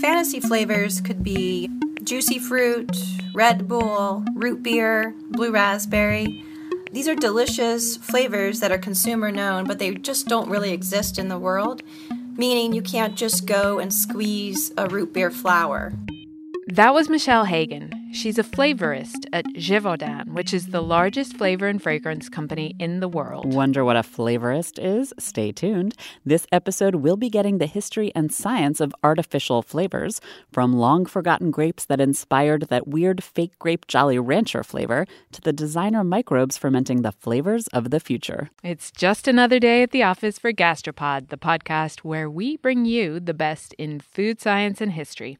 Fantasy flavors could be juicy fruit, Red Bull, root beer, blue raspberry. These are delicious flavors that are consumer known, but they just don't really exist in the world, meaning you can't just go and squeeze a root beer flower. That was Michelle Hagan. She's a flavorist at Givaudan, which is the largest flavor and fragrance company in the world. Wonder what a flavorist is? Stay tuned. This episode will be getting the history and science of artificial flavors, from long forgotten grapes that inspired that weird fake grape Jolly Rancher flavor to the designer microbes fermenting the flavors of the future. It's just another day at the office for Gastropod, the podcast where we bring you the best in food science and history.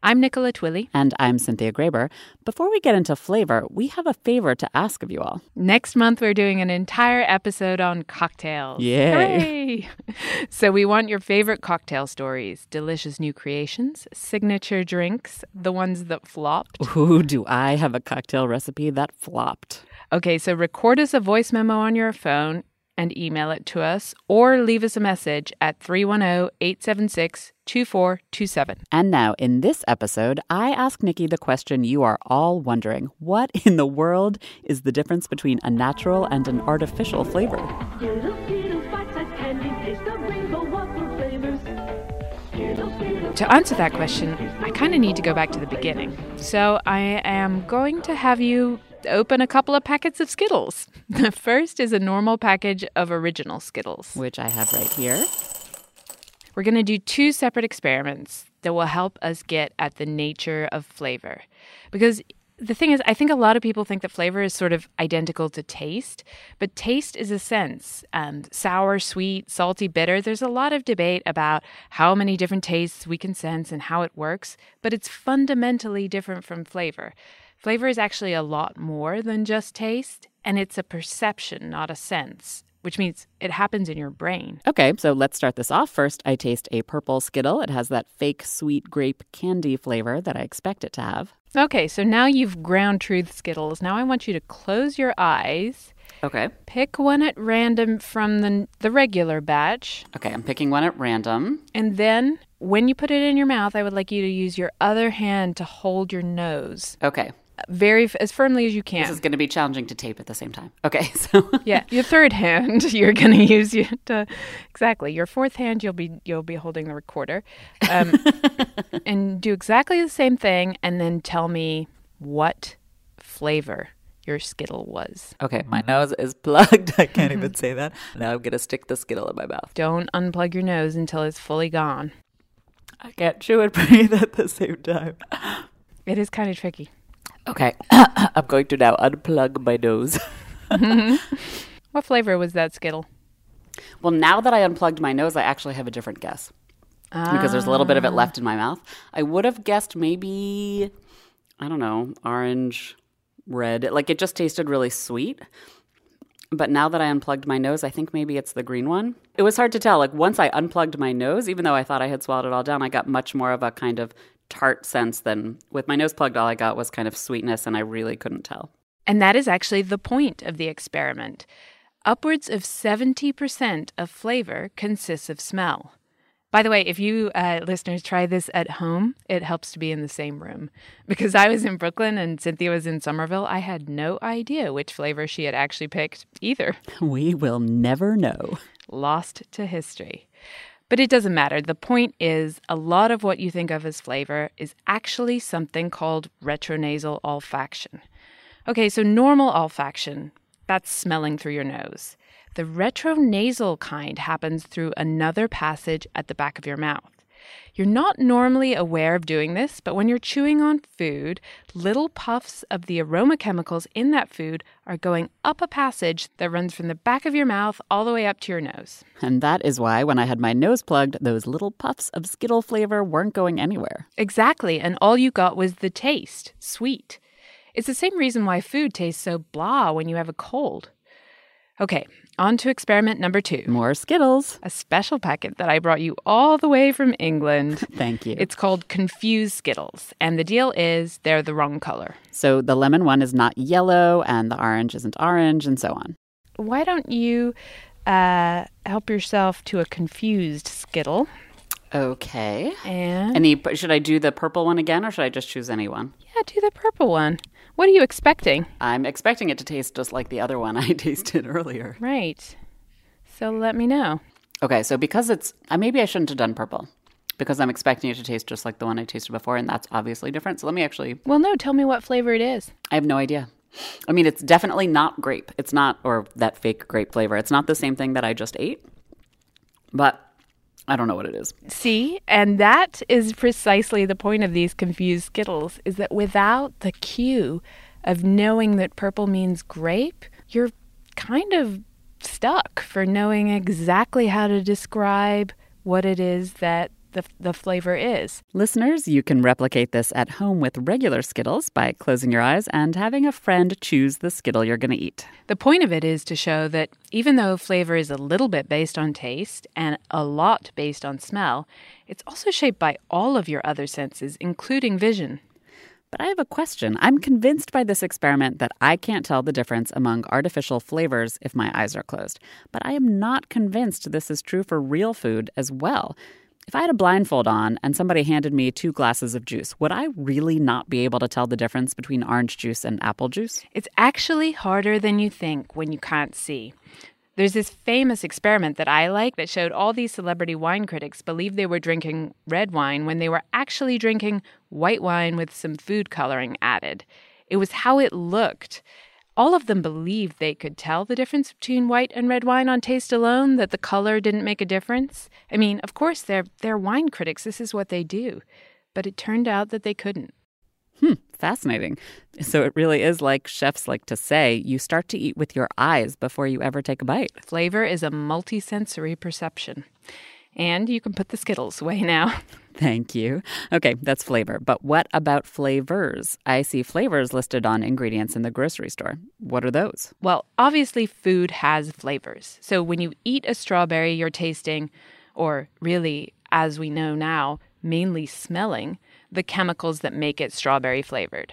I'm Nicola Twilley. And I'm Cynthia Graber. Before we get into flavor, we have a favor to ask of you all. Next month, we're doing an entire episode on cocktails. Yay. Hooray! so, we want your favorite cocktail stories, delicious new creations, signature drinks, the ones that flopped. Ooh, do I have a cocktail recipe that flopped? Okay, so record us a voice memo on your phone and email it to us or leave us a message at 310 876 2427. And now, in this episode, I ask Nikki the question you are all wondering What in the world is the difference between a natural and an artificial flavor? To answer that question, I kind of need to go back to the beginning. So I am going to have you open a couple of packets of Skittles. The first is a normal package of original Skittles, which I have right here. We're going to do two separate experiments that will help us get at the nature of flavor. Because the thing is, I think a lot of people think that flavor is sort of identical to taste, but taste is a sense um, sour, sweet, salty, bitter. There's a lot of debate about how many different tastes we can sense and how it works, but it's fundamentally different from flavor. Flavor is actually a lot more than just taste, and it's a perception, not a sense which means it happens in your brain. Okay, so let's start this off. First, I taste a purple Skittle. It has that fake sweet grape candy flavor that I expect it to have. Okay, so now you've ground truth Skittles. Now I want you to close your eyes. Okay. Pick one at random from the the regular batch. Okay, I'm picking one at random. And then when you put it in your mouth, I would like you to use your other hand to hold your nose. Okay very as firmly as you can. This is going to be challenging to tape at the same time. Okay, so yeah, your third hand you're going to use to exactly. Your fourth hand you'll be you'll be holding the recorder, um, and do exactly the same thing, and then tell me what flavor your skittle was. Okay, my nose is plugged. I can't even say that. Now I'm going to stick the skittle in my mouth. Don't unplug your nose until it's fully gone. I can't chew and breathe at the same time. It is kind of tricky. Okay, I'm going to now unplug my nose. what flavor was that Skittle? Well, now that I unplugged my nose, I actually have a different guess. Ah. Because there's a little bit of it left in my mouth. I would have guessed maybe, I don't know, orange, red. Like it just tasted really sweet. But now that I unplugged my nose, I think maybe it's the green one. It was hard to tell. Like once I unplugged my nose, even though I thought I had swallowed it all down, I got much more of a kind of tart sense than with my nose plugged all I got was kind of sweetness and I really couldn't tell. And that is actually the point of the experiment. Upwards of 70% of flavor consists of smell. By the way, if you uh, listeners try this at home, it helps to be in the same room. Because I was in Brooklyn and Cynthia was in Somerville, I had no idea which flavor she had actually picked either. We will never know. Lost to history. But it doesn't matter. The point is, a lot of what you think of as flavor is actually something called retronasal olfaction. Okay, so normal olfaction, that's smelling through your nose. The retronasal kind happens through another passage at the back of your mouth. You're not normally aware of doing this, but when you're chewing on food, little puffs of the aroma chemicals in that food are going up a passage that runs from the back of your mouth all the way up to your nose. And that is why when I had my nose plugged, those little puffs of Skittle flavor weren't going anywhere. Exactly, and all you got was the taste, sweet. It's the same reason why food tastes so blah when you have a cold. Okay, on to experiment number two. More Skittles. A special packet that I brought you all the way from England. Thank you. It's called Confused Skittles. And the deal is they're the wrong color. So the lemon one is not yellow, and the orange isn't orange, and so on. Why don't you uh, help yourself to a confused Skittle? Okay. And Any? Should I do the purple one again, or should I just choose any one? yeah, do the purple one. What are you expecting? I'm expecting it to taste just like the other one I tasted earlier. Right. So let me know. Okay, so because it's uh, maybe I shouldn't have done purple because I'm expecting it to taste just like the one I tasted before, and that's obviously different. So let me actually. Well, no, tell me what flavor it is. I have no idea. I mean, it's definitely not grape. It's not, or that fake grape flavor. It's not the same thing that I just ate, but I don't know what it is. See, and that is precisely the point of these confused Skittles is that without the cue of knowing that purple means grape, you're kind of stuck for knowing exactly how to describe what it is that the, the flavor is. Listeners, you can replicate this at home with regular Skittles by closing your eyes and having a friend choose the Skittle you're going to eat. The point of it is to show that even though flavor is a little bit based on taste and a lot based on smell, it's also shaped by all of your other senses, including vision. But I have a question. I'm convinced by this experiment that I can't tell the difference among artificial flavors if my eyes are closed. But I am not convinced this is true for real food as well. If I had a blindfold on and somebody handed me two glasses of juice, would I really not be able to tell the difference between orange juice and apple juice? It's actually harder than you think when you can't see. There's this famous experiment that I like that showed all these celebrity wine critics believed they were drinking red wine when they were actually drinking white wine with some food coloring added. It was how it looked. All of them believed they could tell the difference between white and red wine on taste alone, that the color didn't make a difference. I mean, of course, they're, they're wine critics, this is what they do. But it turned out that they couldn't. Hmm, fascinating. So it really is like chefs like to say you start to eat with your eyes before you ever take a bite. Flavor is a multisensory perception. And you can put the Skittles away now. Thank you. Okay, that's flavor. But what about flavors? I see flavors listed on ingredients in the grocery store. What are those? Well, obviously, food has flavors. So when you eat a strawberry, you're tasting, or really, as we know now, mainly smelling, the chemicals that make it strawberry flavored.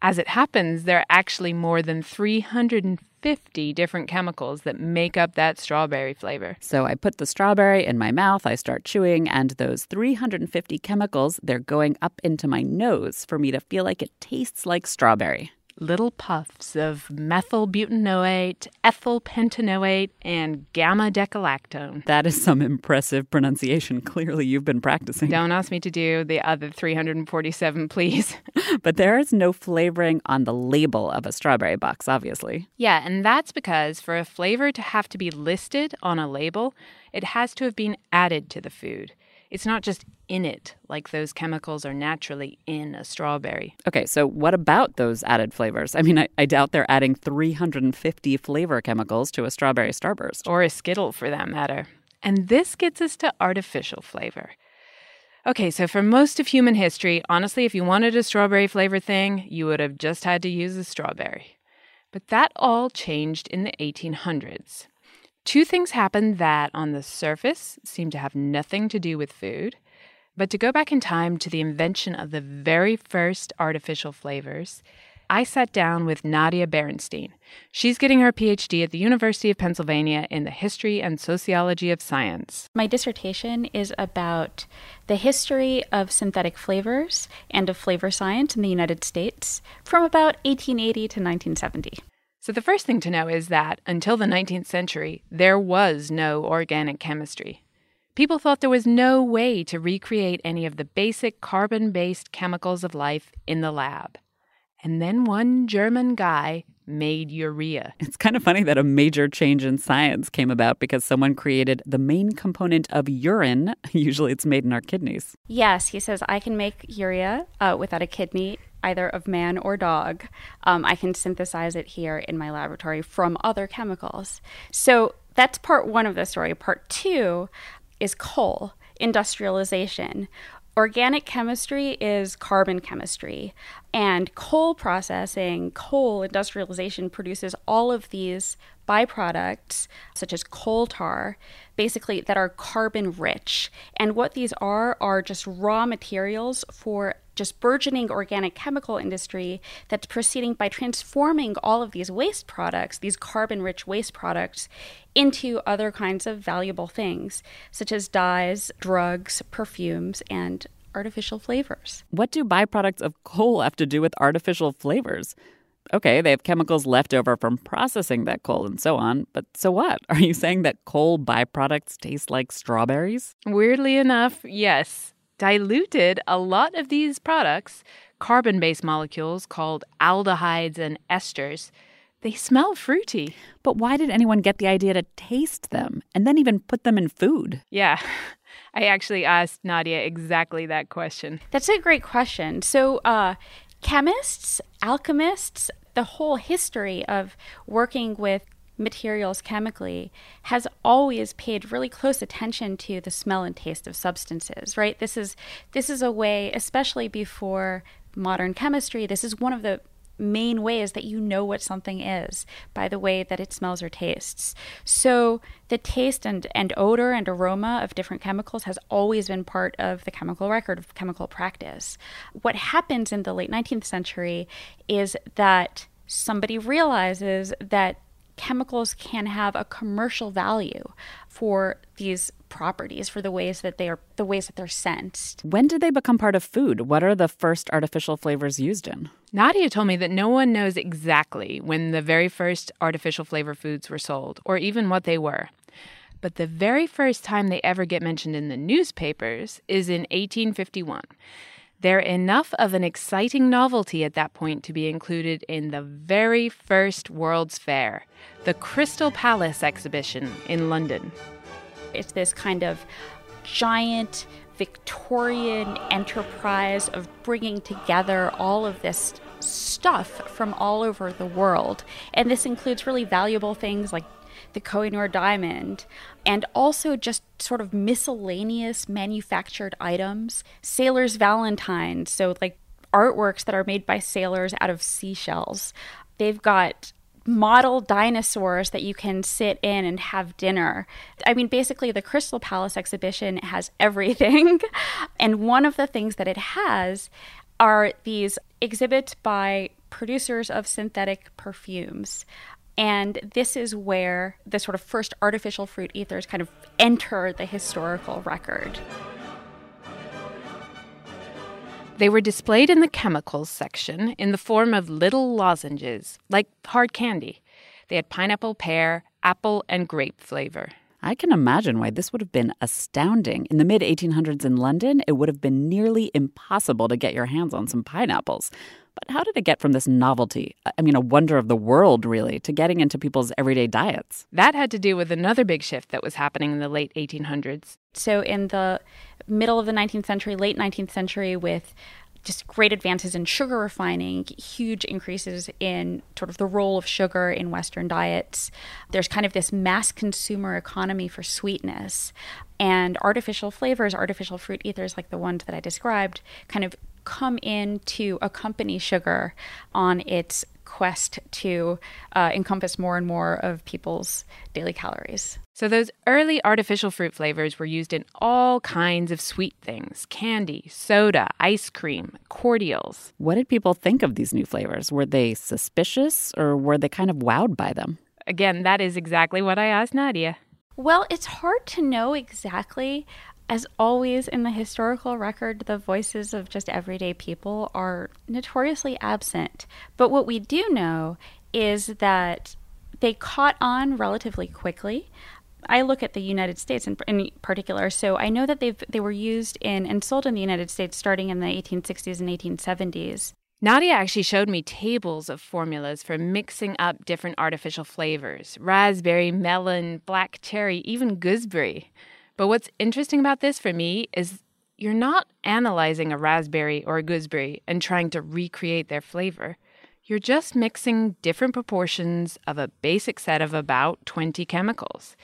As it happens, there are actually more than 350 different chemicals that make up that strawberry flavor. So I put the strawberry in my mouth, I start chewing, and those 350 chemicals, they're going up into my nose for me to feel like it tastes like strawberry. Little puffs of methylbutanoate, ethyl pentanoate, and gamma decalactone. That is some impressive pronunciation. Clearly, you've been practicing. Don't ask me to do the other 347, please. But there is no flavoring on the label of a strawberry box, obviously. Yeah, and that's because for a flavor to have to be listed on a label, it has to have been added to the food. It's not just in it, like those chemicals are naturally in a strawberry. Okay, so what about those added flavors? I mean, I, I doubt they're adding 350 flavor chemicals to a strawberry starburst. Or a Skittle for that matter. And this gets us to artificial flavor. Okay, so for most of human history, honestly, if you wanted a strawberry flavor thing, you would have just had to use a strawberry. But that all changed in the 1800s. Two things happened that, on the surface, seem to have nothing to do with food. But to go back in time to the invention of the very first artificial flavors, I sat down with Nadia Berenstein. She's getting her PhD at the University of Pennsylvania in the history and sociology of science. My dissertation is about the history of synthetic flavors and of flavor science in the United States from about 1880 to 1970. So, the first thing to know is that until the 19th century, there was no organic chemistry. People thought there was no way to recreate any of the basic carbon based chemicals of life in the lab. And then one German guy made urea. It's kind of funny that a major change in science came about because someone created the main component of urine. Usually it's made in our kidneys. Yes, he says, I can make urea uh, without a kidney. Either of man or dog. Um, I can synthesize it here in my laboratory from other chemicals. So that's part one of the story. Part two is coal industrialization. Organic chemistry is carbon chemistry, and coal processing, coal industrialization produces all of these byproducts, such as coal tar, basically that are carbon rich. And what these are are just raw materials for just burgeoning organic chemical industry that's proceeding by transforming all of these waste products, these carbon rich waste products, into other kinds of valuable things, such as dyes, drugs, perfumes, and artificial flavors. What do byproducts of coal have to do with artificial flavors? Okay, they have chemicals left over from processing that coal and so on, but so what? Are you saying that coal byproducts taste like strawberries? Weirdly enough, yes. Diluted, a lot of these products, carbon based molecules called aldehydes and esters, they smell fruity. But why did anyone get the idea to taste them and then even put them in food? Yeah. I actually asked Nadia exactly that question. That's a great question. So, uh, chemists, alchemists, the whole history of working with materials chemically has always paid really close attention to the smell and taste of substances right this is this is a way especially before modern chemistry this is one of the main ways that you know what something is by the way that it smells or tastes. So, the taste and, and odor and aroma of different chemicals has always been part of the chemical record of chemical practice. What happens in the late 19th century is that somebody realizes that chemicals can have a commercial value for these properties for the ways that they are the ways that they're sensed. When did they become part of food? What are the first artificial flavors used in? Nadia told me that no one knows exactly when the very first artificial flavor foods were sold or even what they were. But the very first time they ever get mentioned in the newspapers is in 1851. They're enough of an exciting novelty at that point to be included in the very first World's Fair, the Crystal Palace exhibition in London. It's this kind of giant Victorian enterprise of bringing together all of this stuff from all over the world. And this includes really valuable things like the Kohinoor diamond, and also just sort of miscellaneous manufactured items, sailors' valentines, so like artworks that are made by sailors out of seashells. They've got model dinosaurs that you can sit in and have dinner. I mean, basically, the Crystal Palace exhibition has everything. and one of the things that it has are these exhibits by producers of synthetic perfumes. And this is where the sort of first artificial fruit ethers kind of enter the historical record. They were displayed in the chemicals section in the form of little lozenges, like hard candy. They had pineapple, pear, apple, and grape flavor. I can imagine why this would have been astounding. In the mid 1800s in London, it would have been nearly impossible to get your hands on some pineapples. But how did it get from this novelty, uh, I mean, a wonder of the world, really, to getting into people's everyday diets? That had to do with another big shift that was happening in the late 1800s. So, in the middle of the 19th century, late 19th century, with just great advances in sugar refining, huge increases in sort of the role of sugar in Western diets. There's kind of this mass consumer economy for sweetness. And artificial flavors, artificial fruit ethers like the ones that I described, kind of come in to accompany sugar on its quest to uh, encompass more and more of people's daily calories. So, those early artificial fruit flavors were used in all kinds of sweet things candy, soda, ice cream, cordials. What did people think of these new flavors? Were they suspicious or were they kind of wowed by them? Again, that is exactly what I asked Nadia. Well, it's hard to know exactly. As always in the historical record, the voices of just everyday people are notoriously absent. But what we do know is that they caught on relatively quickly. I look at the United States in, in, particular, so I know that they've they were used in and sold in the United States starting in the 1860s and 1870s. Nadia actually showed me tables of formulas for mixing up different artificial flavors raspberry, melon, black cherry, even gooseberry. But what's interesting about this for me is you're not analyzing a raspberry or a gooseberry and trying to recreate their flavor. You're just mixing different proportions of a basic set of about 20 chemicals.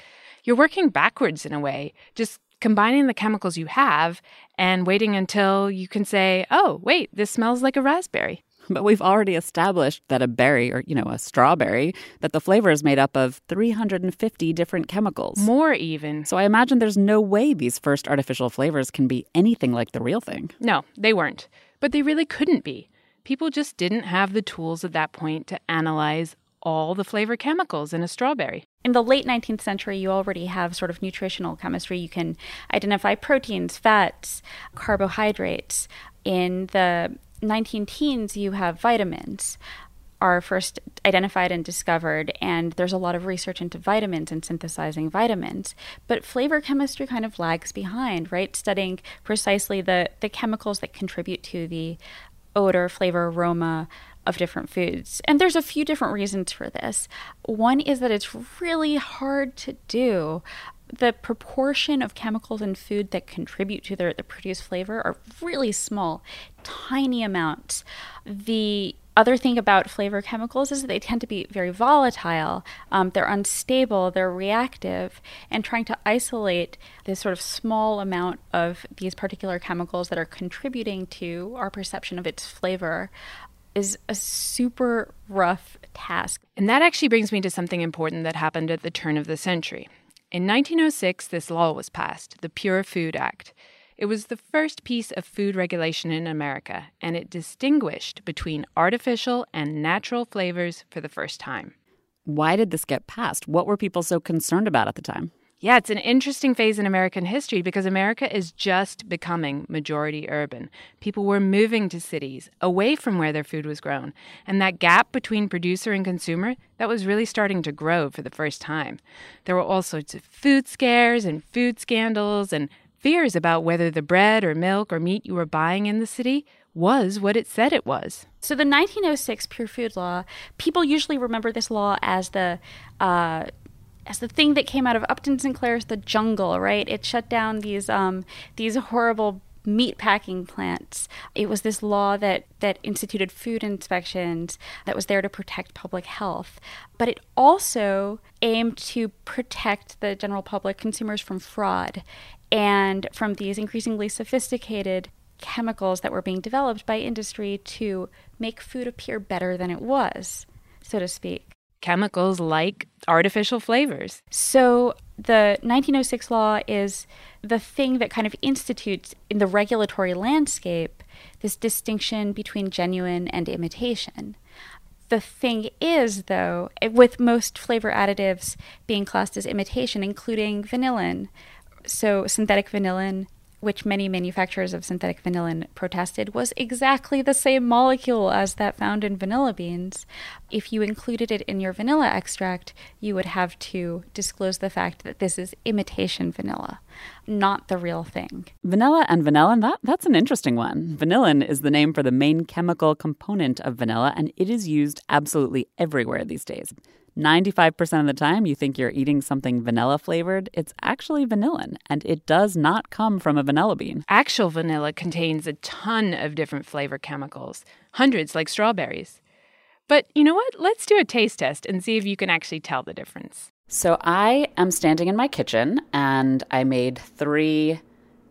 You're working backwards in a way, just combining the chemicals you have and waiting until you can say, oh, wait, this smells like a raspberry. But we've already established that a berry, or, you know, a strawberry, that the flavor is made up of 350 different chemicals. More even. So I imagine there's no way these first artificial flavors can be anything like the real thing. No, they weren't. But they really couldn't be. People just didn't have the tools at that point to analyze all the flavor chemicals in a strawberry. In the late 19th century, you already have sort of nutritional chemistry. You can identify proteins, fats, carbohydrates. In the 19 teens, you have vitamins are first identified and discovered, and there's a lot of research into vitamins and synthesizing vitamins. But flavor chemistry kind of lags behind, right? Studying precisely the, the chemicals that contribute to the odor, flavor, aroma of different foods. And there's a few different reasons for this. One is that it's really hard to do the proportion of chemicals in food that contribute to the, the produced flavor are really small, tiny amounts. The other thing about flavor chemicals is that they tend to be very volatile. Um, they're unstable, they're reactive, and trying to isolate this sort of small amount of these particular chemicals that are contributing to our perception of its flavor is a super rough task. And that actually brings me to something important that happened at the turn of the century. In 1906, this law was passed, the Pure Food Act. It was the first piece of food regulation in America, and it distinguished between artificial and natural flavors for the first time. Why did this get passed? What were people so concerned about at the time? Yeah, it's an interesting phase in American history because America is just becoming majority urban. People were moving to cities, away from where their food was grown. And that gap between producer and consumer, that was really starting to grow for the first time. There were all sorts of food scares and food scandals and fears about whether the bread or milk or meat you were buying in the city was what it said it was. So the 1906 Pure Food Law, people usually remember this law as the uh, as the thing that came out of Upton Sinclair's The Jungle, right? It shut down these um, these horrible meat packing plants. It was this law that that instituted food inspections that was there to protect public health, but it also aimed to protect the general public consumers from fraud and from these increasingly sophisticated chemicals that were being developed by industry to make food appear better than it was, so to speak chemicals like artificial flavors. So the 1906 law is the thing that kind of institutes in the regulatory landscape this distinction between genuine and imitation. The thing is, though, with most flavor additives being classed as imitation, including vanillin, so synthetic vanillin which many manufacturers of synthetic vanillin protested, was exactly the same molecule as that found in vanilla beans. If you included it in your vanilla extract, you would have to disclose the fact that this is imitation vanilla, not the real thing. Vanilla and vanillin, that, that's an interesting one. Vanillin is the name for the main chemical component of vanilla, and it is used absolutely everywhere these days. 95% of the time you think you're eating something vanilla flavored, it's actually vanillin, and it does not come from a vanilla bean. Actual vanilla contains a ton of different flavor chemicals, hundreds like strawberries. But you know what? Let's do a taste test and see if you can actually tell the difference. So I am standing in my kitchen and I made three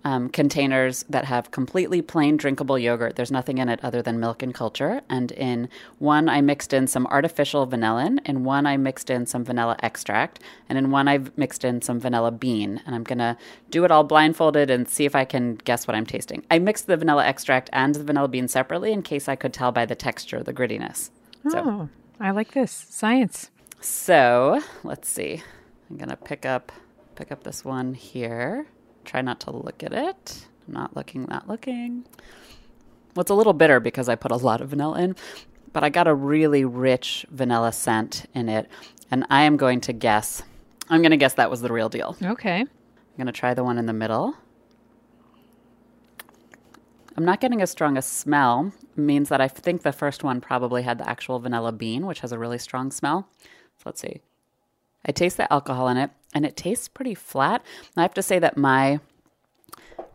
um, containers that have completely plain drinkable yogurt. There's nothing in it other than milk and culture. And in one, I mixed in some artificial vanillin. In one, I mixed in some vanilla extract. And in one, I've mixed in some vanilla bean. And I'm going to do it all blindfolded and see if I can guess what I'm tasting. I mixed the vanilla extract and the vanilla bean separately in case I could tell by the texture, the grittiness. So. Oh, I like this. Science. So let's see. I'm going to pick up pick up this one here. Try not to look at it. I'm Not looking, not looking. Well, it's a little bitter because I put a lot of vanilla in, but I got a really rich vanilla scent in it. And I am going to guess, I'm going to guess that was the real deal. Okay. I'm going to try the one in the middle. I'm not getting as strong a smell. It means that I think the first one probably had the actual vanilla bean, which has a really strong smell. So let's see. I taste the alcohol in it and it tastes pretty flat. I have to say that my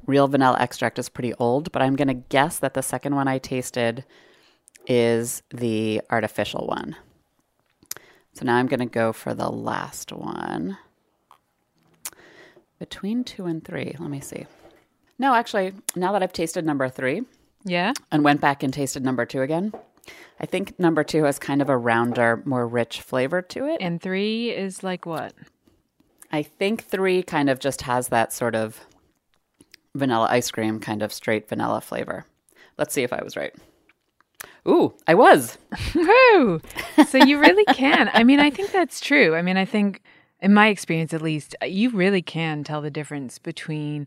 real vanilla extract is pretty old, but I'm going to guess that the second one I tasted is the artificial one. So now I'm going to go for the last one. Between two and three, let me see. No, actually, now that I've tasted number three, yeah, and went back and tasted number two again, I think number two has kind of a rounder, more rich flavor to it. And three is like what? I think three kind of just has that sort of vanilla ice cream, kind of straight vanilla flavor. Let's see if I was right. Ooh, I was. Woo! So you really can. I mean, I think that's true. I mean, I think, in my experience at least, you really can tell the difference between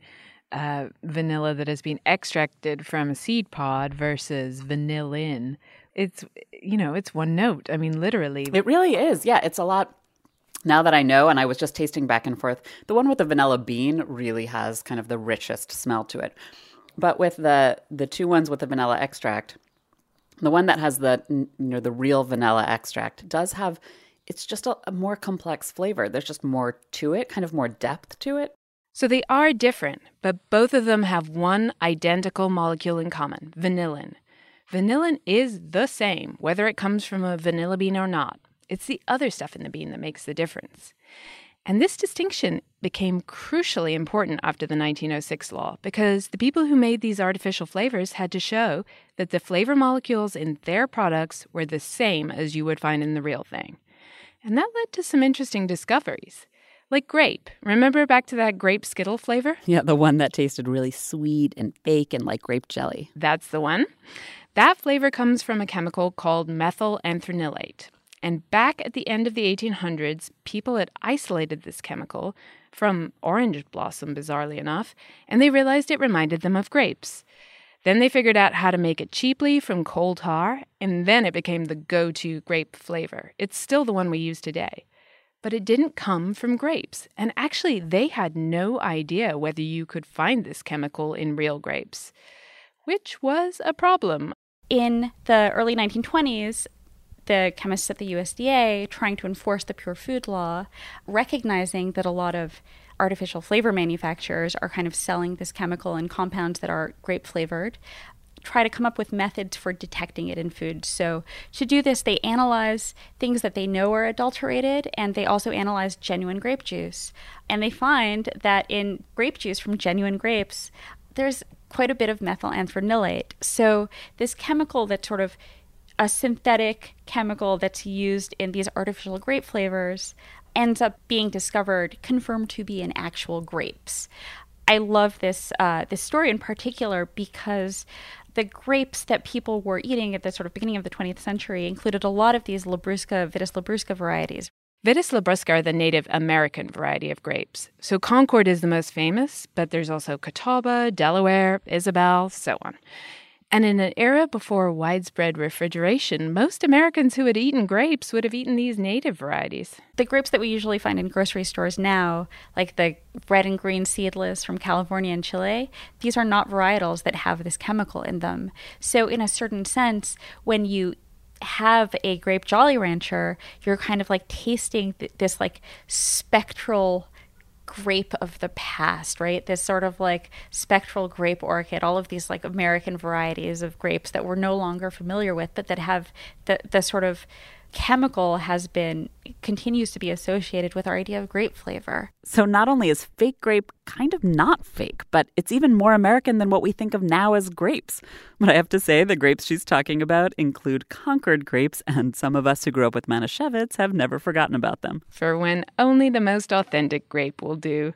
uh, vanilla that has been extracted from a seed pod versus vanillin. It's, you know, it's one note. I mean, literally. It really is. Yeah, it's a lot now that I know, and I was just tasting back and forth, the one with the vanilla bean really has kind of the richest smell to it. But with the the two ones with the vanilla extract, the one that has the you know the real vanilla extract does have it's just a, a more complex flavor. There's just more to it, kind of more depth to it. So they are different, but both of them have one identical molecule in common, vanillin. Vanillin is the same whether it comes from a vanilla bean or not. It's the other stuff in the bean that makes the difference. And this distinction became crucially important after the 1906 law because the people who made these artificial flavors had to show that the flavor molecules in their products were the same as you would find in the real thing. And that led to some interesting discoveries. Like grape. Remember back to that grape Skittle flavor? Yeah, the one that tasted really sweet and fake and like grape jelly. That's the one. That flavor comes from a chemical called methyl anthranilate. And back at the end of the 1800s, people had isolated this chemical from orange blossom, bizarrely enough, and they realized it reminded them of grapes. Then they figured out how to make it cheaply from coal tar, and then it became the go to grape flavor. It's still the one we use today. But it didn't come from grapes, and actually, they had no idea whether you could find this chemical in real grapes, which was a problem. In the early 1920s, the chemists at the USDA trying to enforce the pure food law, recognizing that a lot of artificial flavor manufacturers are kind of selling this chemical in compounds that are grape flavored try to come up with methods for detecting it in food. So, to do this, they analyze things that they know are adulterated and they also analyze genuine grape juice. And they find that in grape juice from genuine grapes, there's quite a bit of methyl anthranilate. So, this chemical that sort of a synthetic chemical that's used in these artificial grape flavors ends up being discovered, confirmed to be in actual grapes. I love this uh, this story in particular because the grapes that people were eating at the sort of beginning of the 20th century included a lot of these Labrusca, Vitis labrusca varieties. Vitis labrusca are the native American variety of grapes. So Concord is the most famous, but there's also Catawba, Delaware, Isabel, so on. And in an era before widespread refrigeration, most Americans who had eaten grapes would have eaten these native varieties. The grapes that we usually find in grocery stores now, like the red and green seedless from California and Chile, these are not varietals that have this chemical in them. So, in a certain sense, when you have a grape Jolly Rancher, you're kind of like tasting th- this like spectral grape of the past, right? This sort of like spectral grape orchid, all of these like American varieties of grapes that we're no longer familiar with, but that have the, the sort of chemical has been continues to be associated with our idea of grape flavor. So not only is fake grape kind of not fake, but it's even more American than what we think of now as grapes. But I have to say, the grapes she's talking about include Concord grapes, and some of us who grew up with Manischewitz have never forgotten about them. For when only the most authentic grape will do.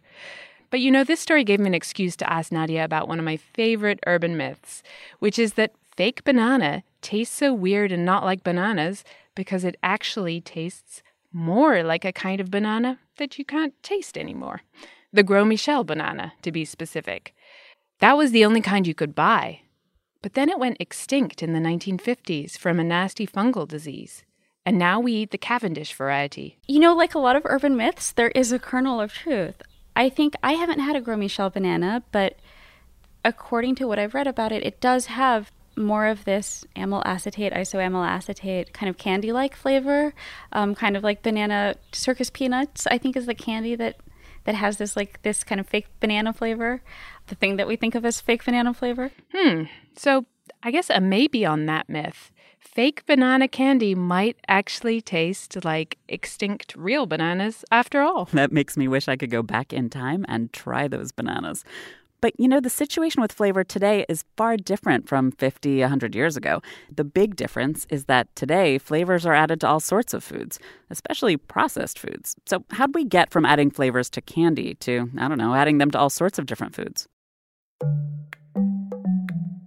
But you know, this story gave me an excuse to ask Nadia about one of my favorite urban myths, which is that fake banana tastes so weird and not like bananas because it actually tastes more like a kind of banana that you can't taste anymore. The Gros Michel banana, to be specific. That was the only kind you could buy. But then it went extinct in the 1950s from a nasty fungal disease. And now we eat the Cavendish variety. You know, like a lot of urban myths, there is a kernel of truth. I think I haven't had a Gros Michel banana, but according to what I've read about it, it does have more of this amyl acetate, isoamyl acetate kind of candy like flavor, um, kind of like banana circus peanuts, I think is the candy that that has this like this kind of fake banana flavor, the thing that we think of as fake banana flavor. Hmm. So I guess a maybe on that myth. Fake banana candy might actually taste like extinct real bananas after all. That makes me wish I could go back in time and try those bananas. But you know, the situation with flavor today is far different from 50, 100 years ago. The big difference is that today flavors are added to all sorts of foods, especially processed foods. So, how'd we get from adding flavors to candy to, I don't know, adding them to all sorts of different foods?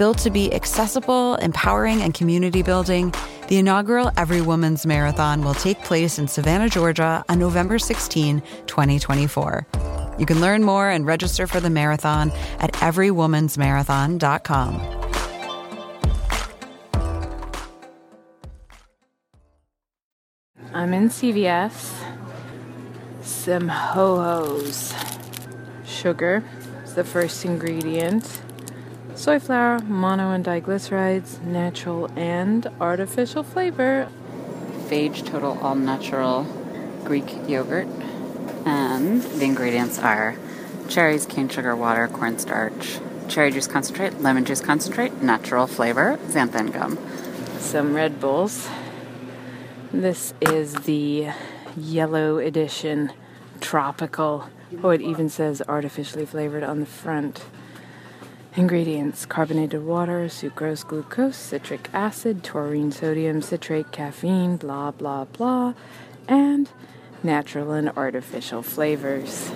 Built to be accessible, empowering, and community building, the inaugural Every Woman's Marathon will take place in Savannah, Georgia on November 16, 2024. You can learn more and register for the marathon at everywomansmarathon.com. I'm in CVS. Some ho hos. Sugar is the first ingredient soy flour, mono and diglycerides, natural and artificial flavor. Fage Total All Natural Greek yogurt. And the ingredients are cherries, cane sugar, water, cornstarch, cherry juice concentrate, lemon juice concentrate, natural flavor, xanthan gum. Some Red Bulls. This is the yellow edition tropical. Oh, it even says artificially flavored on the front. Ingredients carbonated water, sucrose, glucose, citric acid, taurine, sodium, citrate, caffeine, blah, blah, blah, and natural and artificial flavors.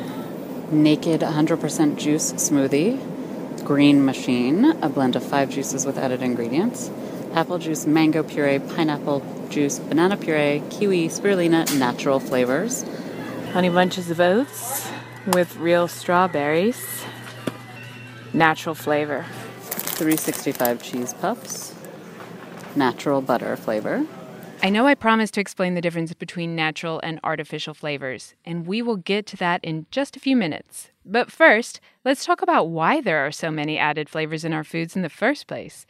Naked 100% juice smoothie, green machine, a blend of five juices with added ingredients, apple juice, mango puree, pineapple juice, banana puree, kiwi, spirulina, natural flavors. Honey bunches of oats with real strawberries natural flavor. 365 cheese puffs, natural butter flavor. I know I promised to explain the difference between natural and artificial flavors, and we will get to that in just a few minutes. But first, let's talk about why there are so many added flavors in our foods in the first place.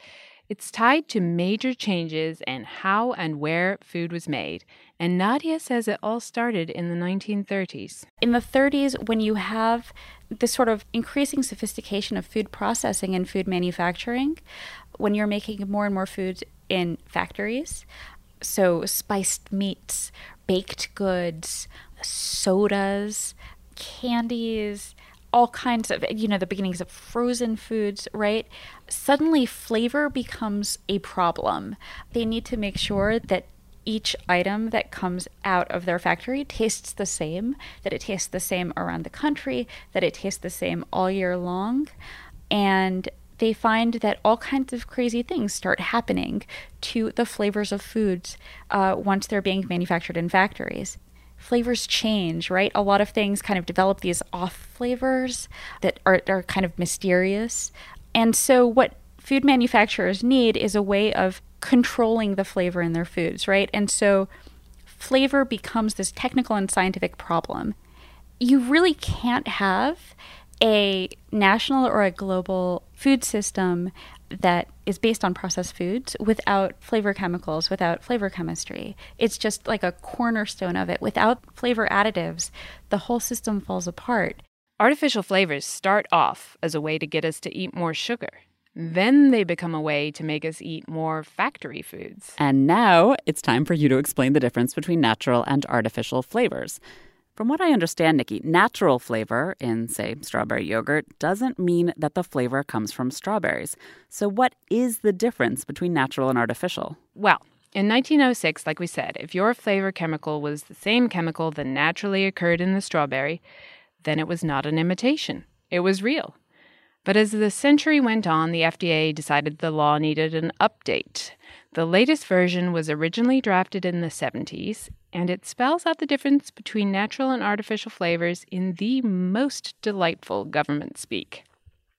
It's tied to major changes in how and where food was made, and Nadia says it all started in the 1930s. In the 30s, when you have this sort of increasing sophistication of food processing and food manufacturing, when you're making more and more foods in factories, so spiced meats, baked goods, sodas, candies, all kinds of, you know, the beginnings of frozen foods, right? Suddenly flavor becomes a problem. They need to make sure that each item that comes out of their factory tastes the same, that it tastes the same around the country, that it tastes the same all year long. And they find that all kinds of crazy things start happening to the flavors of foods uh, once they're being manufactured in factories flavors change, right? A lot of things kind of develop these off flavors that are, are kind of mysterious. And so, what food manufacturers need is a way of controlling the flavor in their foods, right? And so, flavor becomes this technical and scientific problem. You really can't have a national or a global food system that is based on processed foods without flavor chemicals, without flavor chemistry. It's just like a cornerstone of it. Without flavor additives, the whole system falls apart. Artificial flavors start off as a way to get us to eat more sugar. Then they become a way to make us eat more factory foods. And now it's time for you to explain the difference between natural and artificial flavors. From what I understand, Nikki, natural flavor in, say, strawberry yogurt doesn't mean that the flavor comes from strawberries. So, what is the difference between natural and artificial? Well, in 1906, like we said, if your flavor chemical was the same chemical that naturally occurred in the strawberry, then it was not an imitation. It was real. But as the century went on, the FDA decided the law needed an update. The latest version was originally drafted in the 70s and it spells out the difference between natural and artificial flavors in the most delightful government speak.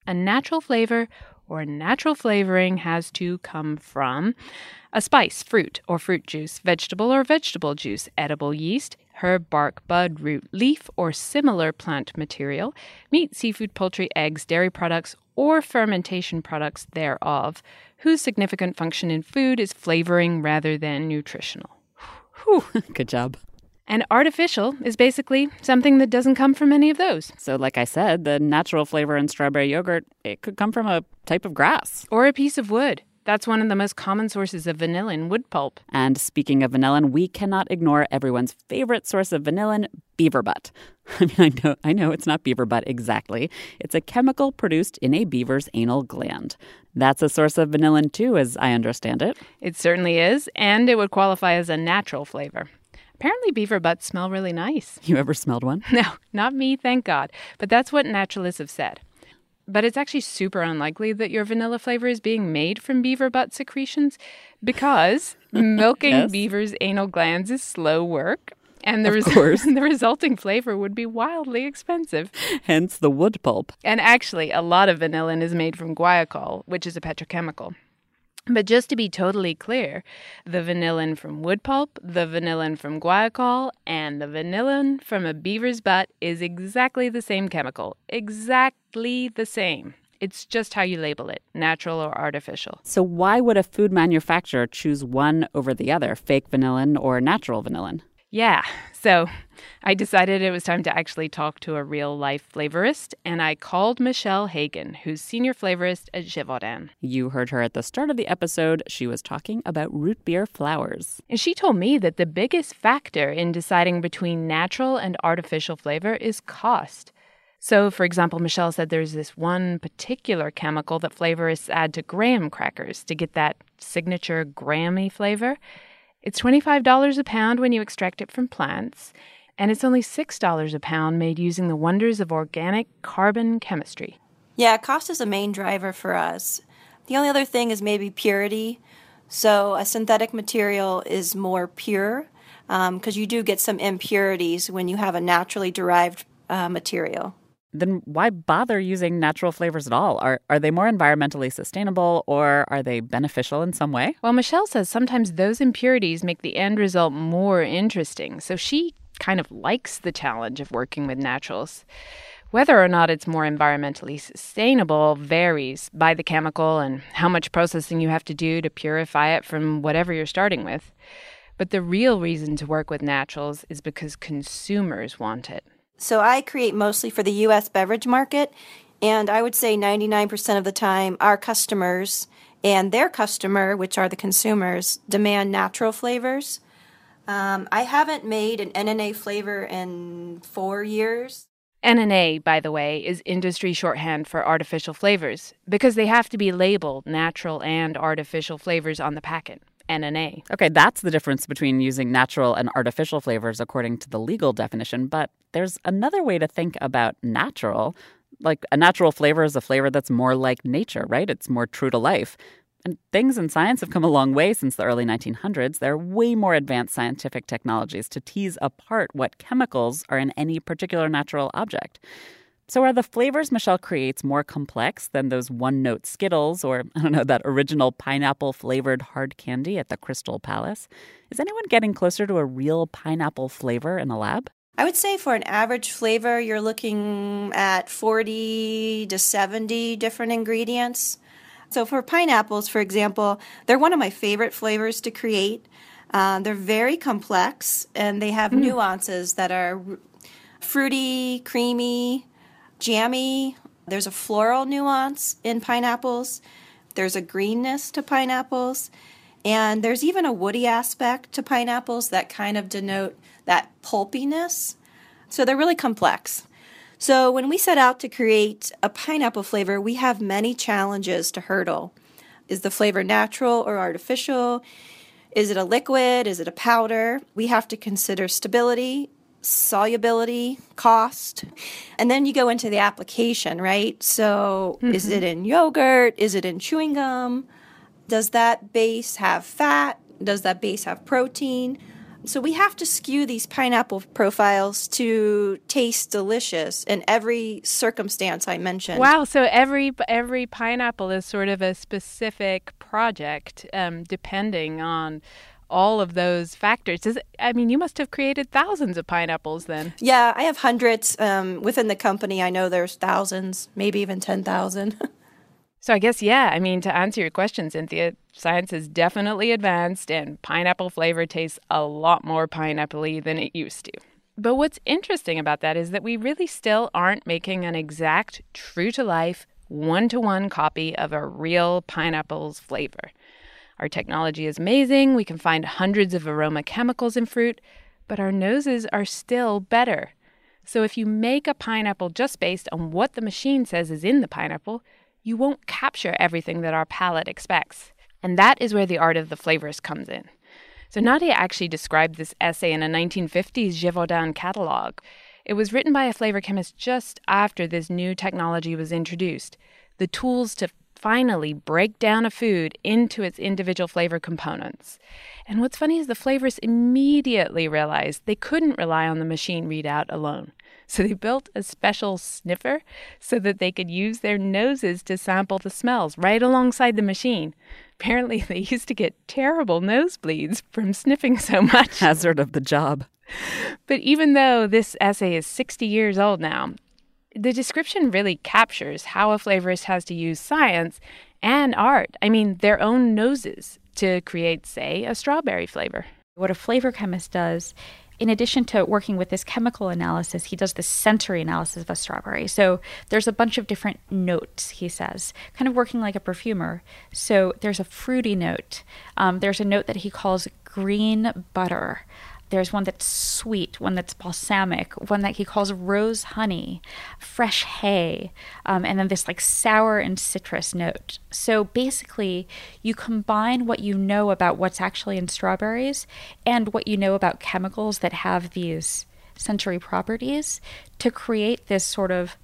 A natural flavor or natural flavoring has to come from a spice, fruit or fruit juice, vegetable or vegetable juice, edible yeast, herb, bark, bud, root, leaf, or similar plant material, meat, seafood, poultry, eggs, dairy products, or fermentation products thereof, whose significant function in food is flavoring rather than nutritional. Whew, good job. And artificial is basically something that doesn't come from any of those. So, like I said, the natural flavor in strawberry yogurt, it could come from a type of grass. Or a piece of wood. That's one of the most common sources of vanillin, wood pulp. And speaking of vanillin, we cannot ignore everyone's favorite source of vanillin, beaver butt. I mean, I know, I know it's not beaver butt exactly. It's a chemical produced in a beaver's anal gland. That's a source of vanillin too, as I understand it. It certainly is, and it would qualify as a natural flavor. Apparently, beaver butts smell really nice. You ever smelled one? No, not me, thank God. But that's what naturalists have said. But it's actually super unlikely that your vanilla flavor is being made from beaver butt secretions because milking yes. beavers' anal glands is slow work. And the, res- the resulting flavor would be wildly expensive. Hence the wood pulp. And actually, a lot of vanillin is made from guaiacol, which is a petrochemical. But just to be totally clear, the vanillin from wood pulp, the vanillin from guaiacol, and the vanillin from a beaver's butt is exactly the same chemical. Exactly the same. It's just how you label it, natural or artificial. So, why would a food manufacturer choose one over the other, fake vanillin or natural vanillin? Yeah, so I decided it was time to actually talk to a real life flavorist, and I called Michelle Hagen, who's senior flavorist at Givaudan. You heard her at the start of the episode. She was talking about root beer flowers. And she told me that the biggest factor in deciding between natural and artificial flavor is cost. So, for example, Michelle said there's this one particular chemical that flavorists add to graham crackers to get that signature Grammy flavor. It's $25 a pound when you extract it from plants, and it's only $6 a pound made using the wonders of organic carbon chemistry. Yeah, cost is a main driver for us. The only other thing is maybe purity. So, a synthetic material is more pure because um, you do get some impurities when you have a naturally derived uh, material. Then why bother using natural flavors at all? Are, are they more environmentally sustainable or are they beneficial in some way? Well, Michelle says sometimes those impurities make the end result more interesting. So she kind of likes the challenge of working with naturals. Whether or not it's more environmentally sustainable varies by the chemical and how much processing you have to do to purify it from whatever you're starting with. But the real reason to work with naturals is because consumers want it. So I create mostly for the US beverage market, and I would say 99% of the time our customers and their customer, which are the consumers, demand natural flavors. Um, I haven't made an NNA flavor in four years. NNA, by the way, is industry shorthand for artificial flavors because they have to be labeled natural and artificial flavors on the packet. NNA. Okay, that's the difference between using natural and artificial flavors according to the legal definition. But there's another way to think about natural. Like a natural flavor is a flavor that's more like nature, right? It's more true to life. And things in science have come a long way since the early 1900s. There are way more advanced scientific technologies to tease apart what chemicals are in any particular natural object. So, are the flavors Michelle creates more complex than those one note Skittles or, I don't know, that original pineapple flavored hard candy at the Crystal Palace? Is anyone getting closer to a real pineapple flavor in a lab? I would say for an average flavor, you're looking at 40 to 70 different ingredients. So, for pineapples, for example, they're one of my favorite flavors to create. Uh, they're very complex and they have mm. nuances that are fruity, creamy, jammy. There's a floral nuance in pineapples. There's a greenness to pineapples. And there's even a woody aspect to pineapples that kind of denote that pulpiness. So they're really complex. So when we set out to create a pineapple flavor, we have many challenges to hurdle. Is the flavor natural or artificial? Is it a liquid? Is it a powder? We have to consider stability solubility, cost. And then you go into the application, right? So mm-hmm. is it in yogurt? Is it in chewing gum? Does that base have fat? Does that base have protein? So we have to skew these pineapple profiles to taste delicious in every circumstance I mentioned. Wow! So every every pineapple is sort of a specific project, um, depending on all of those factors. Does it, I mean, you must have created thousands of pineapples then. Yeah, I have hundreds um, within the company. I know there's thousands, maybe even 10,000. so I guess, yeah, I mean, to answer your question, Cynthia, science is definitely advanced and pineapple flavor tastes a lot more pineapple than it used to. But what's interesting about that is that we really still aren't making an exact, true to life, one to one copy of a real pineapple's flavor. Our technology is amazing. We can find hundreds of aroma chemicals in fruit, but our noses are still better. So if you make a pineapple just based on what the machine says is in the pineapple, you won't capture everything that our palate expects. And that is where the art of the flavors comes in. So Nadia actually described this essay in a 1950s Givaudan catalog. It was written by a flavor chemist just after this new technology was introduced. The tools to finally break down a food into its individual flavor components. And what's funny is the flavors immediately realized they couldn't rely on the machine readout alone. So they built a special sniffer so that they could use their noses to sample the smells right alongside the machine. Apparently, they used to get terrible nosebleeds from sniffing so much. Hazard of the job. But even though this essay is 60 years old now, the description really captures how a flavorist has to use science and art, I mean, their own noses, to create, say, a strawberry flavor. What a flavor chemist does in addition to working with this chemical analysis, he does this sensory analysis of a strawberry. So there's a bunch of different notes, he says, kind of working like a perfumer. So there's a fruity note. Um, there's a note that he calls green butter. There's one that's sweet, one that's balsamic, one that he calls rose honey, fresh hay, um, and then this like sour and citrus note. So basically, you combine what you know about what's actually in strawberries and what you know about chemicals that have these sensory properties to create this sort of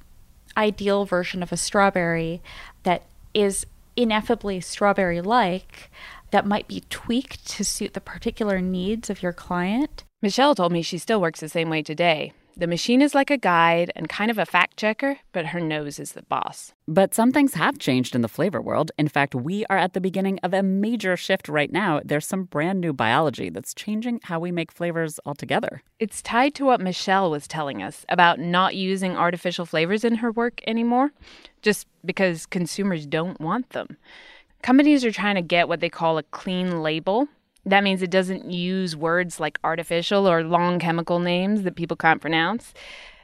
ideal version of a strawberry that is ineffably strawberry like that might be tweaked to suit the particular needs of your client. Michelle told me she still works the same way today. The machine is like a guide and kind of a fact checker, but her nose is the boss. But some things have changed in the flavor world. In fact, we are at the beginning of a major shift right now. There's some brand new biology that's changing how we make flavors altogether. It's tied to what Michelle was telling us about not using artificial flavors in her work anymore, just because consumers don't want them. Companies are trying to get what they call a clean label, that means it doesn't use words like artificial or long chemical names that people can't pronounce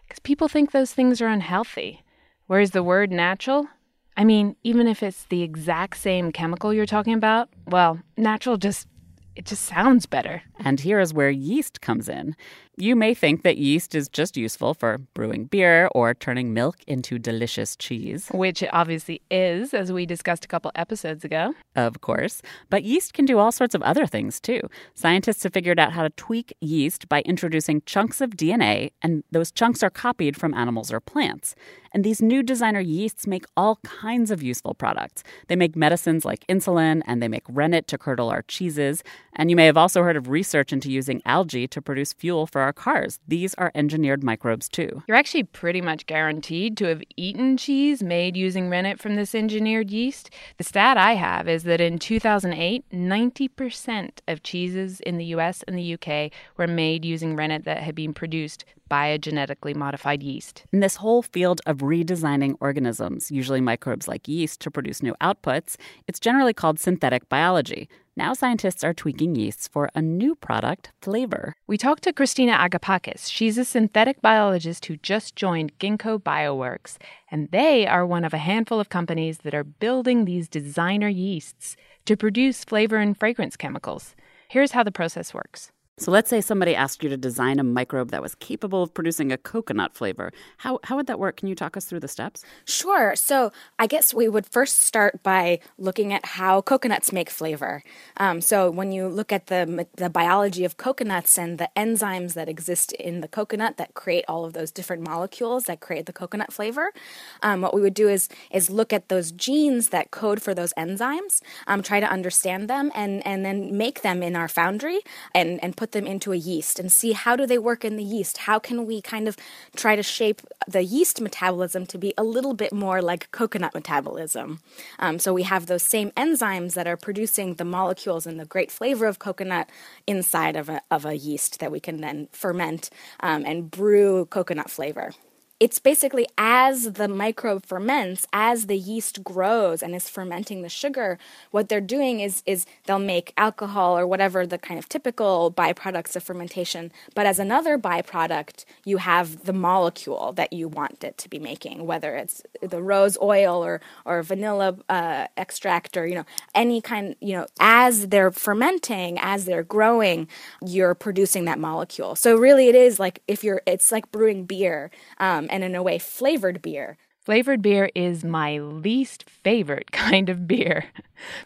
because people think those things are unhealthy. Whereas the word natural, I mean, even if it's the exact same chemical you're talking about, well, natural just it just sounds better. And here is where yeast comes in. You may think that yeast is just useful for brewing beer or turning milk into delicious cheese. Which it obviously is, as we discussed a couple episodes ago. Of course. But yeast can do all sorts of other things too. Scientists have figured out how to tweak yeast by introducing chunks of DNA, and those chunks are copied from animals or plants. And these new designer yeasts make all kinds of useful products. They make medicines like insulin, and they make rennet to curdle our cheeses. And you may have also heard of research into using algae to produce fuel for our cars. These are engineered microbes too. You're actually pretty much guaranteed to have eaten cheese made using rennet from this engineered yeast. The stat I have is that in 2008, 90% of cheeses in the US and the UK were made using rennet that had been produced by a genetically modified yeast. In this whole field of redesigning organisms, usually microbes like yeast, to produce new outputs, it's generally called synthetic biology. Now scientists are tweaking yeasts for a new product, flavor. We talked to Christina Agapakis. She's a synthetic biologist who just joined Ginkgo Bioworks, and they are one of a handful of companies that are building these designer yeasts to produce flavor and fragrance chemicals. Here's how the process works. So let's say somebody asked you to design a microbe that was capable of producing a coconut flavor. How, how would that work? Can you talk us through the steps? Sure. So I guess we would first start by looking at how coconuts make flavor. Um, so when you look at the, the biology of coconuts and the enzymes that exist in the coconut that create all of those different molecules that create the coconut flavor, um, what we would do is, is look at those genes that code for those enzymes, um, try to understand them, and, and then make them in our foundry and, and put put them into a yeast and see how do they work in the yeast? How can we kind of try to shape the yeast metabolism to be a little bit more like coconut metabolism? Um, so we have those same enzymes that are producing the molecules and the great flavor of coconut inside of a, of a yeast that we can then ferment um, and brew coconut flavor it's basically as the microbe ferments, as the yeast grows and is fermenting the sugar, what they're doing is is they'll make alcohol or whatever the kind of typical byproducts of fermentation. But as another byproduct, you have the molecule that you want it to be making, whether it's the rose oil or or vanilla uh, extract or you know any kind. You know, as they're fermenting, as they're growing, you're producing that molecule. So really, it is like if you're, it's like brewing beer. Um, Um, and in a way, flavored beer. Flavored beer is my least favorite kind of beer.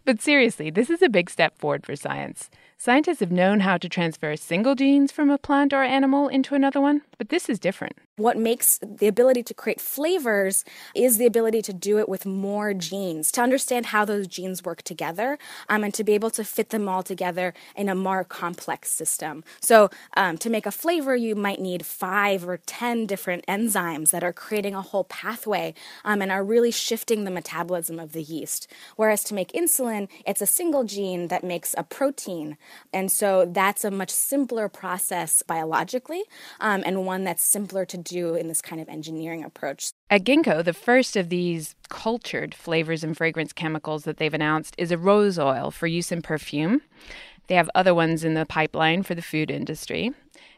but seriously, this is a big step forward for science. Scientists have known how to transfer single genes from a plant or animal into another one, but this is different. What makes the ability to create flavors is the ability to do it with more genes, to understand how those genes work together, um, and to be able to fit them all together in a more complex system. So, um, to make a flavor, you might need five or ten different enzymes that are creating a whole pathway um, and are really shifting the metabolism of the yeast. Whereas to make insulin, it's a single gene that makes a protein. And so that's a much simpler process biologically um, and one that's simpler to do in this kind of engineering approach. At Ginkgo, the first of these cultured flavors and fragrance chemicals that they've announced is a rose oil for use in perfume. They have other ones in the pipeline for the food industry.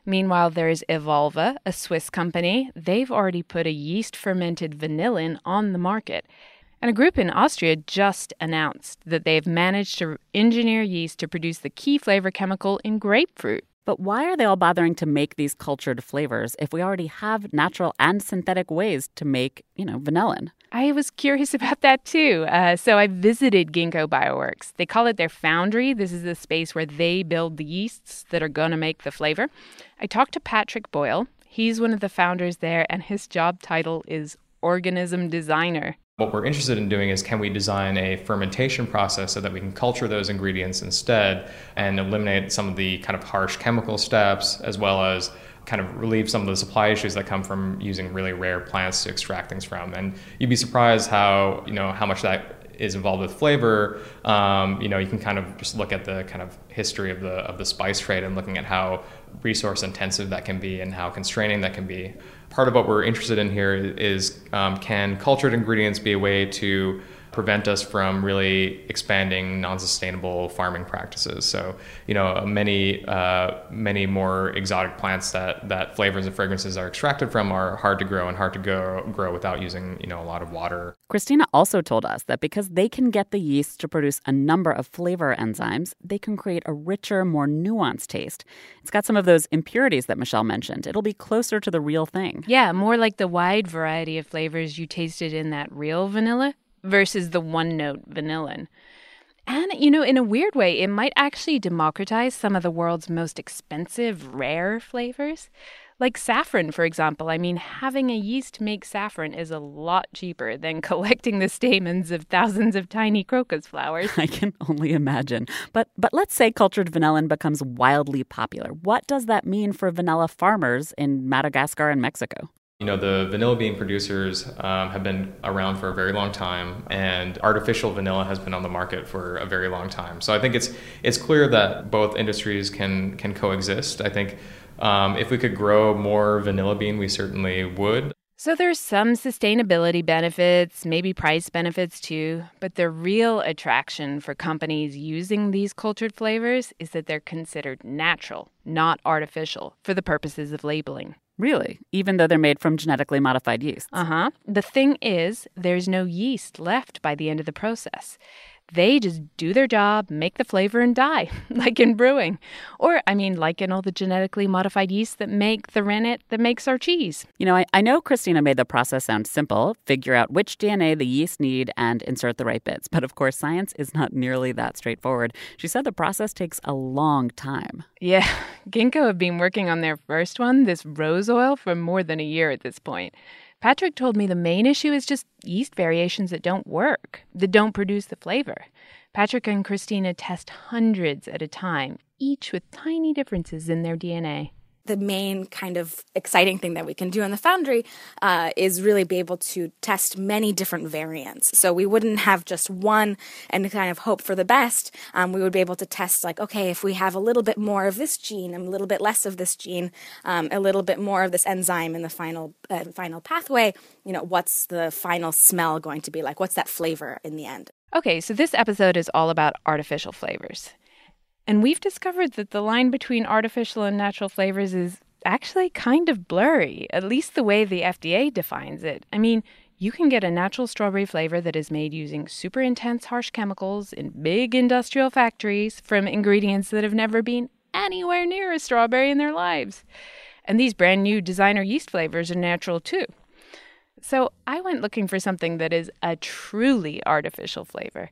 Meanwhile, there's Evolva, a Swiss company. They've already put a yeast fermented vanillin on the market. And a group in Austria just announced that they've managed to engineer yeast to produce the key flavor chemical in grapefruit. But why are they all bothering to make these cultured flavors if we already have natural and synthetic ways to make, you know, vanillin? I was curious about that too. Uh, so I visited Ginkgo Bioworks. They call it their foundry. This is the space where they build the yeasts that are going to make the flavor. I talked to Patrick Boyle. He's one of the founders there, and his job title is organism designer. What we're interested in doing is can we design a fermentation process so that we can culture those ingredients instead and eliminate some of the kind of harsh chemical steps as well as kind of relieve some of the supply issues that come from using really rare plants to extract things from. And you'd be surprised how you know how much that is involved with flavor. Um, you know, you can kind of just look at the kind of history of the of the spice trade and looking at how resource intensive that can be and how constraining that can be. Part of what we're interested in here is um, can cultured ingredients be a way to prevent us from really expanding non-sustainable farming practices. So, you know, many uh, many more exotic plants that that flavors and fragrances are extracted from are hard to grow and hard to grow, grow without using you know a lot of water. Christina also told us that because they can get the yeast to produce a number of flavor enzymes, they can create a richer, more nuanced taste. It's got some of those impurities that Michelle mentioned. It'll be closer to the real thing. Yeah, more like the wide variety of flavors you tasted in that real vanilla versus the one note vanillin. And, you know, in a weird way, it might actually democratize some of the world's most expensive, rare flavors. Like saffron, for example. I mean, having a yeast make saffron is a lot cheaper than collecting the stamens of thousands of tiny crocus flowers. I can only imagine. But but let's say cultured vanillin becomes wildly popular. What does that mean for vanilla farmers in Madagascar and Mexico? You know, the vanilla bean producers um, have been around for a very long time, and artificial vanilla has been on the market for a very long time. So I think it's it's clear that both industries can can coexist. I think um, if we could grow more vanilla bean, we certainly would. So there's some sustainability benefits, maybe price benefits too, but the real attraction for companies using these cultured flavors is that they're considered natural, not artificial, for the purposes of labeling. Really? Even though they're made from genetically modified yeast? Uh huh. The thing is, there's no yeast left by the end of the process. They just do their job, make the flavor, and die, like in brewing. Or, I mean, like in all the genetically modified yeast that make the rennet that makes our cheese. You know, I, I know Christina made the process sound simple figure out which DNA the yeast need and insert the right bits. But of course, science is not nearly that straightforward. She said the process takes a long time. Yeah, Ginkgo have been working on their first one, this rose oil, for more than a year at this point. Patrick told me the main issue is just yeast variations that don't work, that don't produce the flavor. Patrick and Christina test hundreds at a time, each with tiny differences in their DNA the main kind of exciting thing that we can do in the foundry uh, is really be able to test many different variants. So we wouldn't have just one and kind of hope for the best. Um, we would be able to test like, okay, if we have a little bit more of this gene, and a little bit less of this gene, um, a little bit more of this enzyme in the final uh, final pathway, you know, what's the final smell going to be like? What's that flavor in the end? Okay, so this episode is all about artificial flavors. And we've discovered that the line between artificial and natural flavors is actually kind of blurry, at least the way the FDA defines it. I mean, you can get a natural strawberry flavor that is made using super intense harsh chemicals in big industrial factories from ingredients that have never been anywhere near a strawberry in their lives. And these brand new designer yeast flavors are natural too. So I went looking for something that is a truly artificial flavor.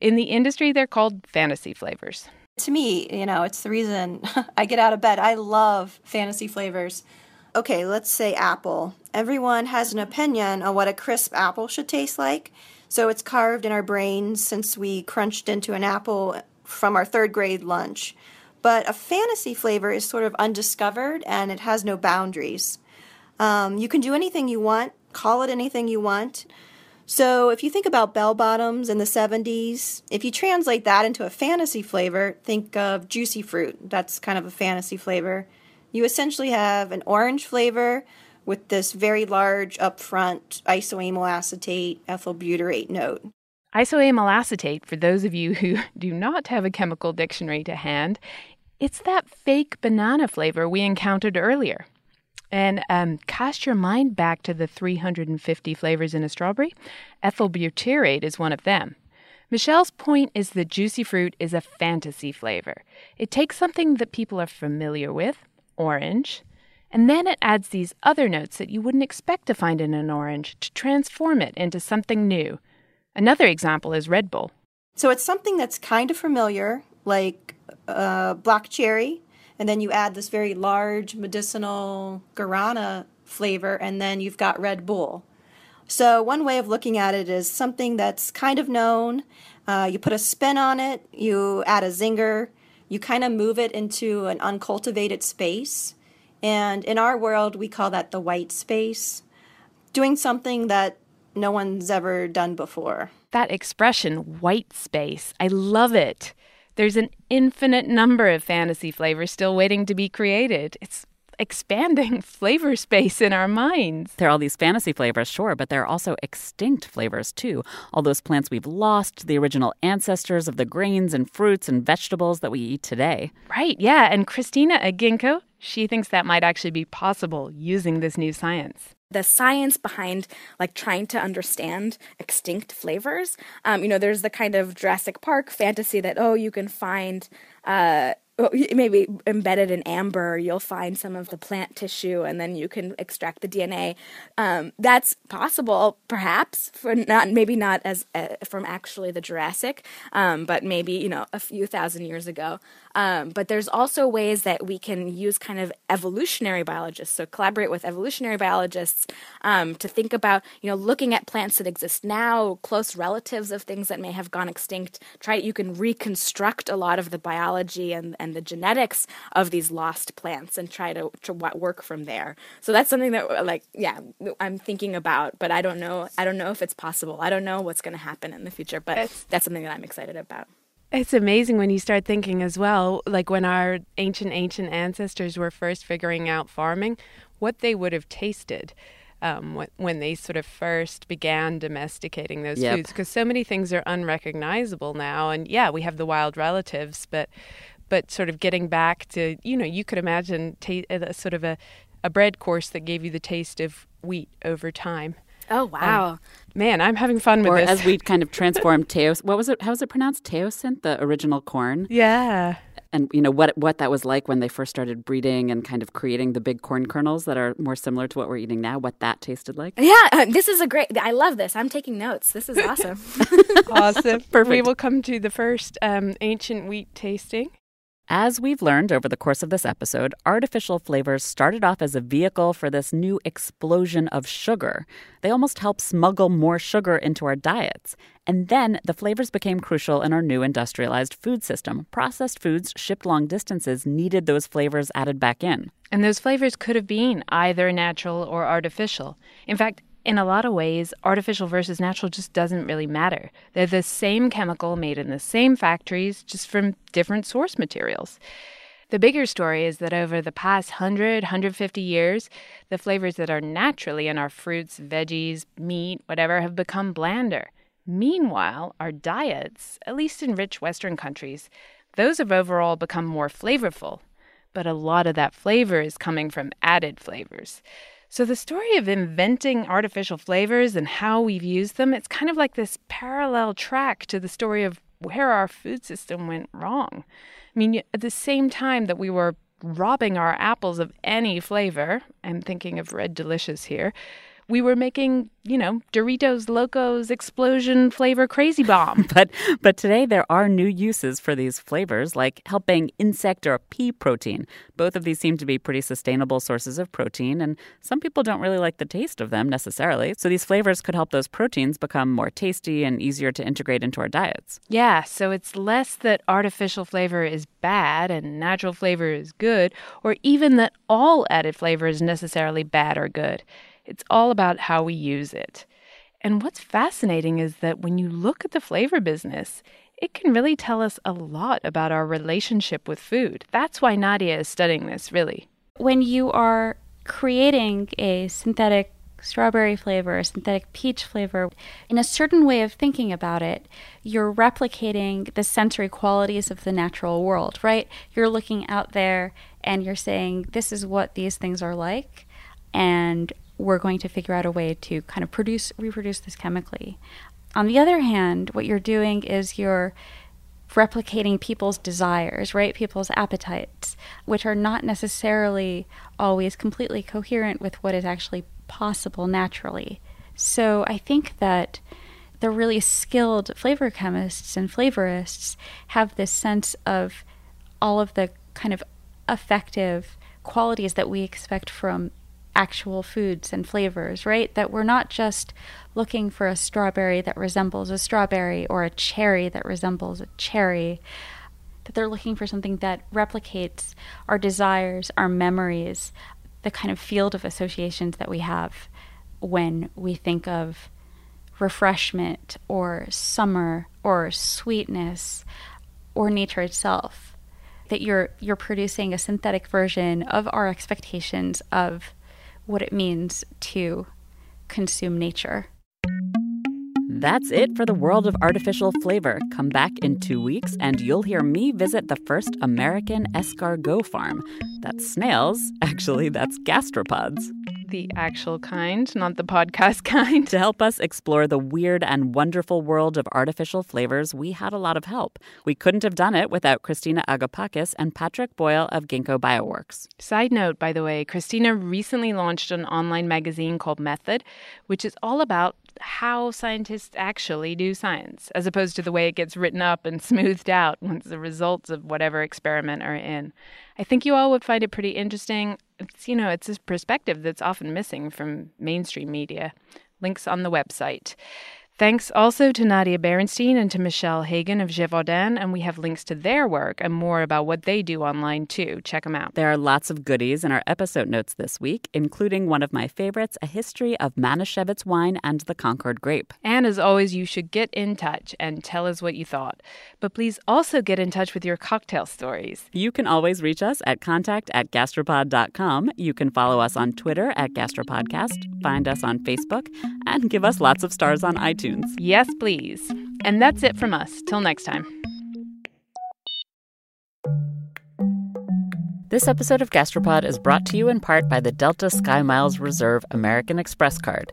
In the industry, they're called fantasy flavors. To me, you know, it's the reason I get out of bed. I love fantasy flavors. Okay, let's say apple. Everyone has an opinion on what a crisp apple should taste like. So it's carved in our brains since we crunched into an apple from our third grade lunch. But a fantasy flavor is sort of undiscovered and it has no boundaries. Um, you can do anything you want, call it anything you want. So if you think about bell bottoms in the 70s, if you translate that into a fantasy flavor, think of juicy fruit. That's kind of a fantasy flavor. You essentially have an orange flavor with this very large upfront isoamyl acetate ethyl butyrate note. Isoamyl acetate, for those of you who do not have a chemical dictionary to hand, it's that fake banana flavor we encountered earlier. And um, cast your mind back to the 350 flavors in a strawberry. Ethyl butyrate is one of them. Michelle's point is that juicy fruit is a fantasy flavor. It takes something that people are familiar with, orange, and then it adds these other notes that you wouldn't expect to find in an orange to transform it into something new. Another example is Red Bull. So it's something that's kind of familiar, like uh, black cherry, and then you add this very large medicinal guarana flavor, and then you've got Red Bull. So, one way of looking at it is something that's kind of known. Uh, you put a spin on it, you add a zinger, you kind of move it into an uncultivated space, And in our world, we call that the white space, doing something that no one's ever done before. That expression, white space, I love it. There's an infinite number of fantasy flavors still waiting to be created. It's expanding flavor space in our minds. There are all these fantasy flavors, sure, but there are also extinct flavors too. All those plants we've lost, the original ancestors of the grains and fruits and vegetables that we eat today. Right, yeah. And Christina Aginko, she thinks that might actually be possible using this new science the science behind like trying to understand extinct flavors. Um, you know, there's the kind of Jurassic Park fantasy that oh, you can find uh, maybe embedded in amber, you'll find some of the plant tissue, and then you can extract the DNA. Um, that's possible, perhaps, for not maybe not as uh, from actually the Jurassic, um, but maybe you know a few thousand years ago. Um, but there's also ways that we can use kind of evolutionary biologists, so collaborate with evolutionary biologists um, to think about, you know, looking at plants that exist now, close relatives of things that may have gone extinct. Try you can reconstruct a lot of the biology and, and the genetics of these lost plants and try to, to work from there. So that's something that, like, yeah, I'm thinking about, but I don't know. I don't know if it's possible. I don't know what's going to happen in the future, but that's something that I'm excited about. It's amazing when you start thinking as well, like when our ancient, ancient ancestors were first figuring out farming, what they would have tasted. Um, when, when, they sort of first began domesticating those yep. foods, because so many things are unrecognizable now. And yeah, we have the wild relatives, but but sort of getting back to you know you could imagine ta- a, sort of a, a bread course that gave you the taste of wheat over time. Oh wow, um, man, I'm having fun with or this. as we kind of transformed teos. What was it? How was it pronounced? Teosinte, the original corn. Yeah. And you know what what that was like when they first started breeding and kind of creating the big corn kernels that are more similar to what we're eating now. What that tasted like? Yeah, uh, this is a great. I love this. I'm taking notes. This is awesome. awesome. Perfect. We will come to the first um, ancient wheat tasting. As we've learned over the course of this episode, artificial flavors started off as a vehicle for this new explosion of sugar. They almost help smuggle more sugar into our diets. And then the flavors became crucial in our new industrialized food system. Processed foods shipped long distances needed those flavors added back in. And those flavors could have been either natural or artificial. In fact, in a lot of ways, artificial versus natural just doesn't really matter. They're the same chemical made in the same factories, just from different source materials. The bigger story is that over the past 100, 150 years, the flavors that are naturally in our fruits, veggies, meat, whatever, have become blander. Meanwhile, our diets, at least in rich Western countries, those have overall become more flavorful. But a lot of that flavor is coming from added flavors. So the story of inventing artificial flavors and how we've used them, it's kind of like this parallel track to the story of where our food system went wrong. I mean, at the same time that we were robbing our apples of any flavor, I'm thinking of Red Delicious here, we were making, you know, Doritos Locos explosion flavor crazy bomb. but but today there are new uses for these flavors like helping insect or pea protein. Both of these seem to be pretty sustainable sources of protein and some people don't really like the taste of them necessarily. So these flavors could help those proteins become more tasty and easier to integrate into our diets. Yeah, so it's less that artificial flavor is bad and natural flavor is good or even that all added flavor is necessarily bad or good. It's all about how we use it. And what's fascinating is that when you look at the flavor business, it can really tell us a lot about our relationship with food. That's why Nadia is studying this, really. When you are creating a synthetic strawberry flavor, a synthetic peach flavor, in a certain way of thinking about it, you're replicating the sensory qualities of the natural world, right? You're looking out there and you're saying, this is what these things are like. And we're going to figure out a way to kind of produce reproduce this chemically. On the other hand, what you're doing is you're replicating people's desires, right? People's appetites, which are not necessarily always completely coherent with what is actually possible naturally. So I think that the really skilled flavor chemists and flavorists have this sense of all of the kind of effective qualities that we expect from actual foods and flavors, right? That we're not just looking for a strawberry that resembles a strawberry or a cherry that resembles a cherry. that they're looking for something that replicates our desires, our memories, the kind of field of associations that we have when we think of refreshment or summer or sweetness or nature itself that you're you're producing a synthetic version of our expectations of what it means to consume nature. That's it for the world of artificial flavor. Come back in two weeks and you'll hear me visit the first American escargot farm. That's snails. Actually, that's gastropods the actual kind, not the podcast kind. To help us explore the weird and wonderful world of artificial flavors, we had a lot of help. We couldn't have done it without Christina Agapakis and Patrick Boyle of Ginkgo Bioworks. Side note, by the way, Christina recently launched an online magazine called Method, which is all about how scientists actually do science, as opposed to the way it gets written up and smoothed out once the results of whatever experiment are in. I think you all would find it pretty interesting. It's, you know, it's this perspective that's often missing from mainstream media. Links on the website. Thanks also to Nadia Berenstein and to Michelle Hagan of Givaudan, and we have links to their work and more about what they do online too. Check them out. There are lots of goodies in our episode notes this week, including one of my favorites, a history of Manischewitz wine and the Concord grape. And as always, you should get in touch and tell us what you thought. But please also get in touch with your cocktail stories. You can always reach us at contact at gastropod.com. You can follow us on Twitter at gastropodcast, find us on Facebook, and give us lots of stars on iTunes iTunes. Yes, please. And that's it from us. Till next time. This episode of Gastropod is brought to you in part by the Delta Sky Miles Reserve American Express card.